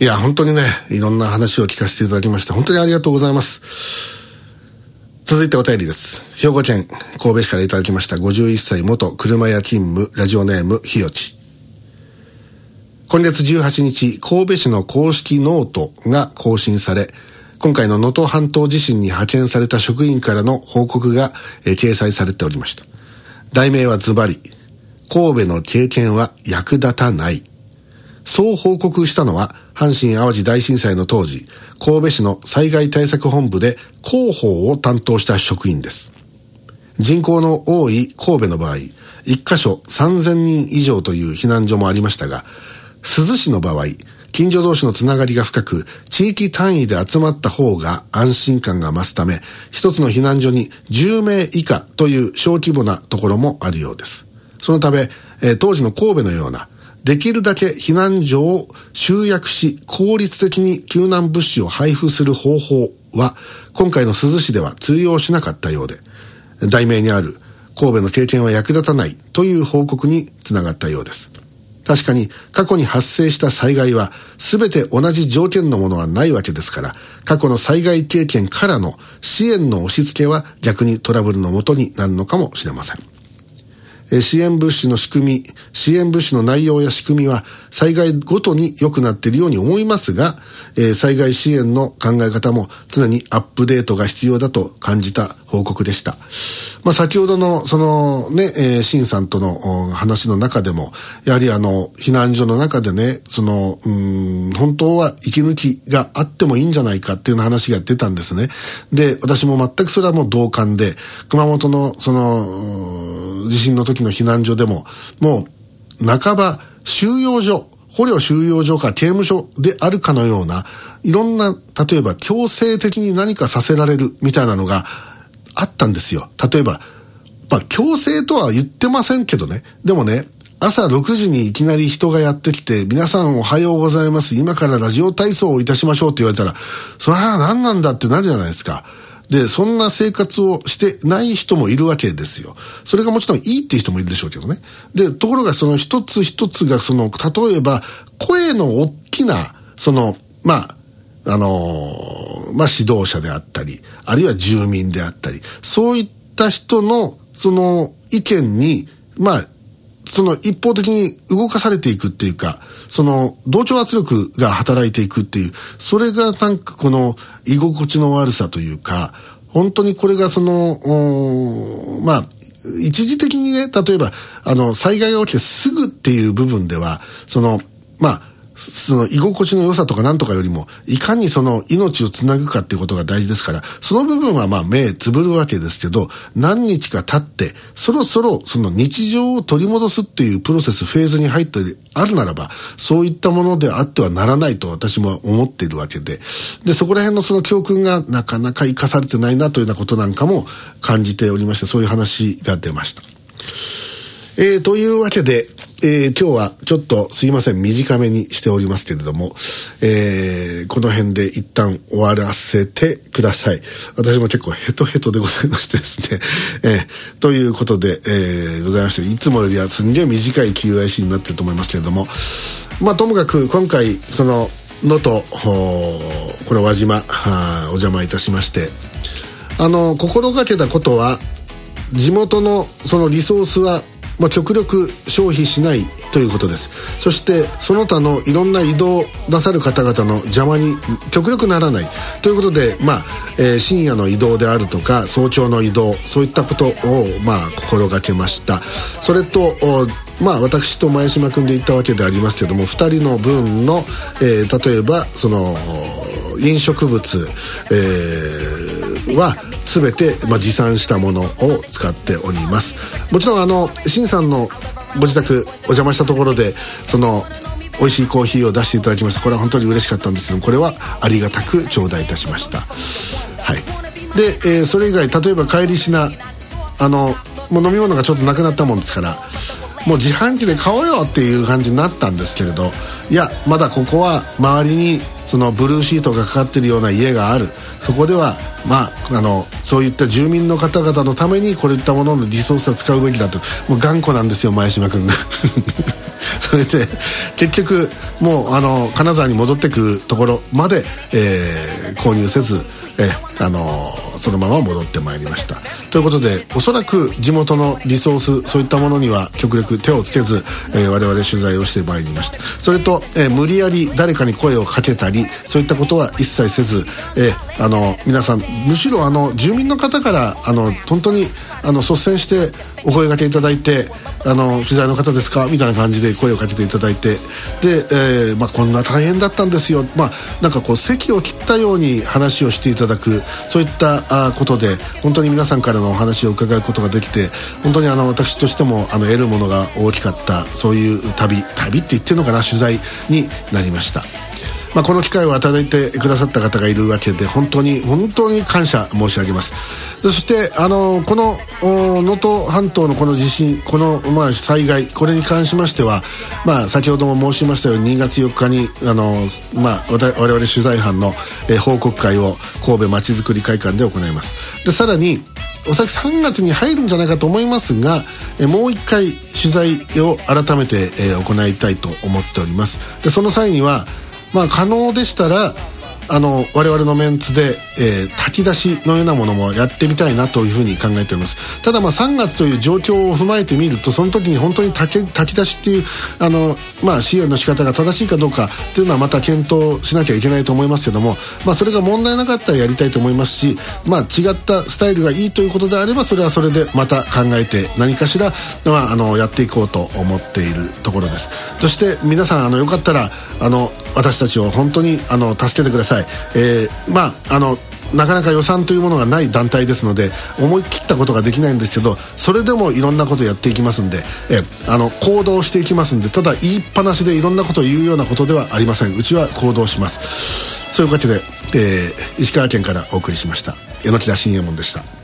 いや、本当にね、いろんな話を聞かせていただきまして、本当にありがとうございます。続いてお便りです。兵庫県神戸市からいただきました51歳元車屋勤務ラジオネームひよち。今月18日、神戸市の公式ノートが更新され、今回の能登半島地震に派遣された職員からの報告が、えー、掲載されておりました。題名はズバリ、神戸の経験は役立たない。そう報告したのは、阪神淡路大震災の当時、神戸市の災害対策本部で広報を担当した職員です。人口の多い神戸の場合、1カ所3000人以上という避難所もありましたが、珠洲市の場合、近所同士のつながりが深く、地域単位で集まった方が安心感が増すため、一つの避難所に10名以下という小規模なところもあるようです。そのため、えー、当時の神戸のような、できるだけ避難所を集約し、効率的に救難物資を配布する方法は、今回の珠洲市では通用しなかったようで、題名にある神戸の経験は役立たないという報告につながったようです。確かに過去に発生した災害は全て同じ条件のものはないわけですから、過去の災害経験からの支援の押し付けは逆にトラブルのもとになるのかもしれません。支援物資の仕組み、支援物資の内容や仕組みは災害ごとに良くなっているように思いますが、え災害支援の考え方も常にアップデートが必要だと感じた報告でした。まあ、先ほどの、そのね、えー、シンさんとの話の中でも、やはりあの、避難所の中でね、その、うん、本当は息抜きがあってもいいんじゃないかっていうような話が出たんですね。で、私も全くそれはもう同感で、熊本の、その、地震の時の避難所でも、もう、半ば収容所、捕虜収容所か刑務所であるかのような、いろんな、例えば強制的に何かさせられるみたいなのがあったんですよ。例えば、まあ強制とは言ってませんけどね。でもね、朝6時にいきなり人がやってきて、皆さんおはようございます。今からラジオ体操をいたしましょうって言われたら、それは何なんだってなるじゃないですか。で、そんな生活をしてない人もいるわけですよ。それがもちろんいいっていう人もいるでしょうけどね。で、ところがその一つ一つがその、例えば、声の大きな、その、まあ、あのー、まあ、指導者であったり、あるいは住民であったり、そういった人の、その意見に、まあ、その一方的に動かされていくっていうか、その同調圧力が働いていくっていう、それがなんかこの居心地の悪さというか、本当にこれがその、まあ、一時的にね、例えば、あの、災害が起きてすぐっていう部分では、その、まあ、その居心地の良さとかなんとかよりも、いかにその命をつなぐかっていうことが大事ですから、その部分はまあ目つぶるわけですけど、何日か経って、そろそろその日常を取り戻すっていうプロセス、フェーズに入ってあるならば、そういったものであってはならないと私も思っているわけで、で、そこら辺のその教訓がなかなか生かされてないなというようなことなんかも感じておりまして、そういう話が出ました。えー、というわけで、えー、今日はちょっとすいません、短めにしておりますけれども、えー、この辺で一旦終わらせてください。私も結構ヘトヘトでございましてですね、えー、ということで、えー、ございまして、いつもよりはすんげえ短い QIC になってると思いますけれども、まあともかく今回、その、能登、これ輪島、お邪魔いたしまして、あの、心がけたことは、地元のそのリソースはまあ、極力消費しないということです。そしてその他のいろんな移動なさる方々の邪魔に極力ならないということで、まあえー、深夜の移動であるとか早朝の移動そういったことを、まあ、心がけました。それとまあ私と前島君で行ったわけでありますけども2人の分の、えー、例えばその飲食物、えー、は全て、まあ、持参したものを使っております。もちろんあの新さんのご自宅お邪魔したところでその美味しいコーヒーを出していただきました。これは本当に嬉しかったんですけどこれはありがたく頂戴いたしました。はい。で、えー、それ以外例えば帰りしなあのもう飲み物がちょっとなくなったもんですからもう自販機で買おうよっていう感じになったんですけれどいやまだここは周りにそのブルーシートがかかってるような家がある。そこではまああのそういった住民の方々のためにこういったもののリソースは使うべきだと。もう頑固なんですよ前島君が。それで結局もうあの金沢に戻ってくるところまで、えー、購入せず。えあのそのまま戻ってまいりました。ということでおそらく地元のリソースそういったものには極力手をつけず、えー、我々取材をしてまいりました。それと、えー、無理やり誰かに声をかけたりそういったことは一切せず、え、あの皆さんむしろあの住民の方からあの本当にあの率先してお声がけいただいてあの取材の方ですか？みたいな感じで声をかけていただいてで、えまあ、こんな大変だったんですよ、まあ、なんかこう席を切ったように話をしていただくそういったことで本当に皆さんからのお話を伺うことができて本当にあの私としてもあの得るものが大きかったそういう旅旅って言ってるのかな取材になりました。まあ、この機会を与えてくださった方がいるわけで本当に本当に感謝申し上げます。そしてあのこの能登半島のこの地震この、まあ、災害これに関しましては、まあ、先ほども申しましたように2月4日にあの、まあ、我々取材班の、え報告会を神戸まちづくり会館で行います。でさらにおそらく3月に入るんじゃないかと思いますが、えもう一回取材を改めて、え行いたいと思っております。でその際にはまあ可能でしたらあの我々のメンツで、えー、炊き出しのようなものもやってみたいなというふうに考えております。ただまあ3月という状況を踏まえてみるとその時に本当に炊き炊き出しっていうあの、まあ、支援の仕方が正しいかどうかっていうのはまた検討しなきゃいけないと思いますけども、まあ、それが問題なかったらやりたいと思いますし、まあ、違ったスタイルがいいということであればそれはそれでまた考えて何かしら、まあ、あのやっていこうと思っているところです。そして皆さんあのよかったらあの私たちを本当にあの助けてください、えー、まああのなかなか予算というものがない団体ですので思い切ったことができないんですけどそれでもいろんなことやっていきますんでえあの行動していきますんでただ言いっぱなしでいろんなことを言うようなことではありません。うちは行動します。そういうわけで、えー、石川県からお送りしました。榎田信右衛門でした。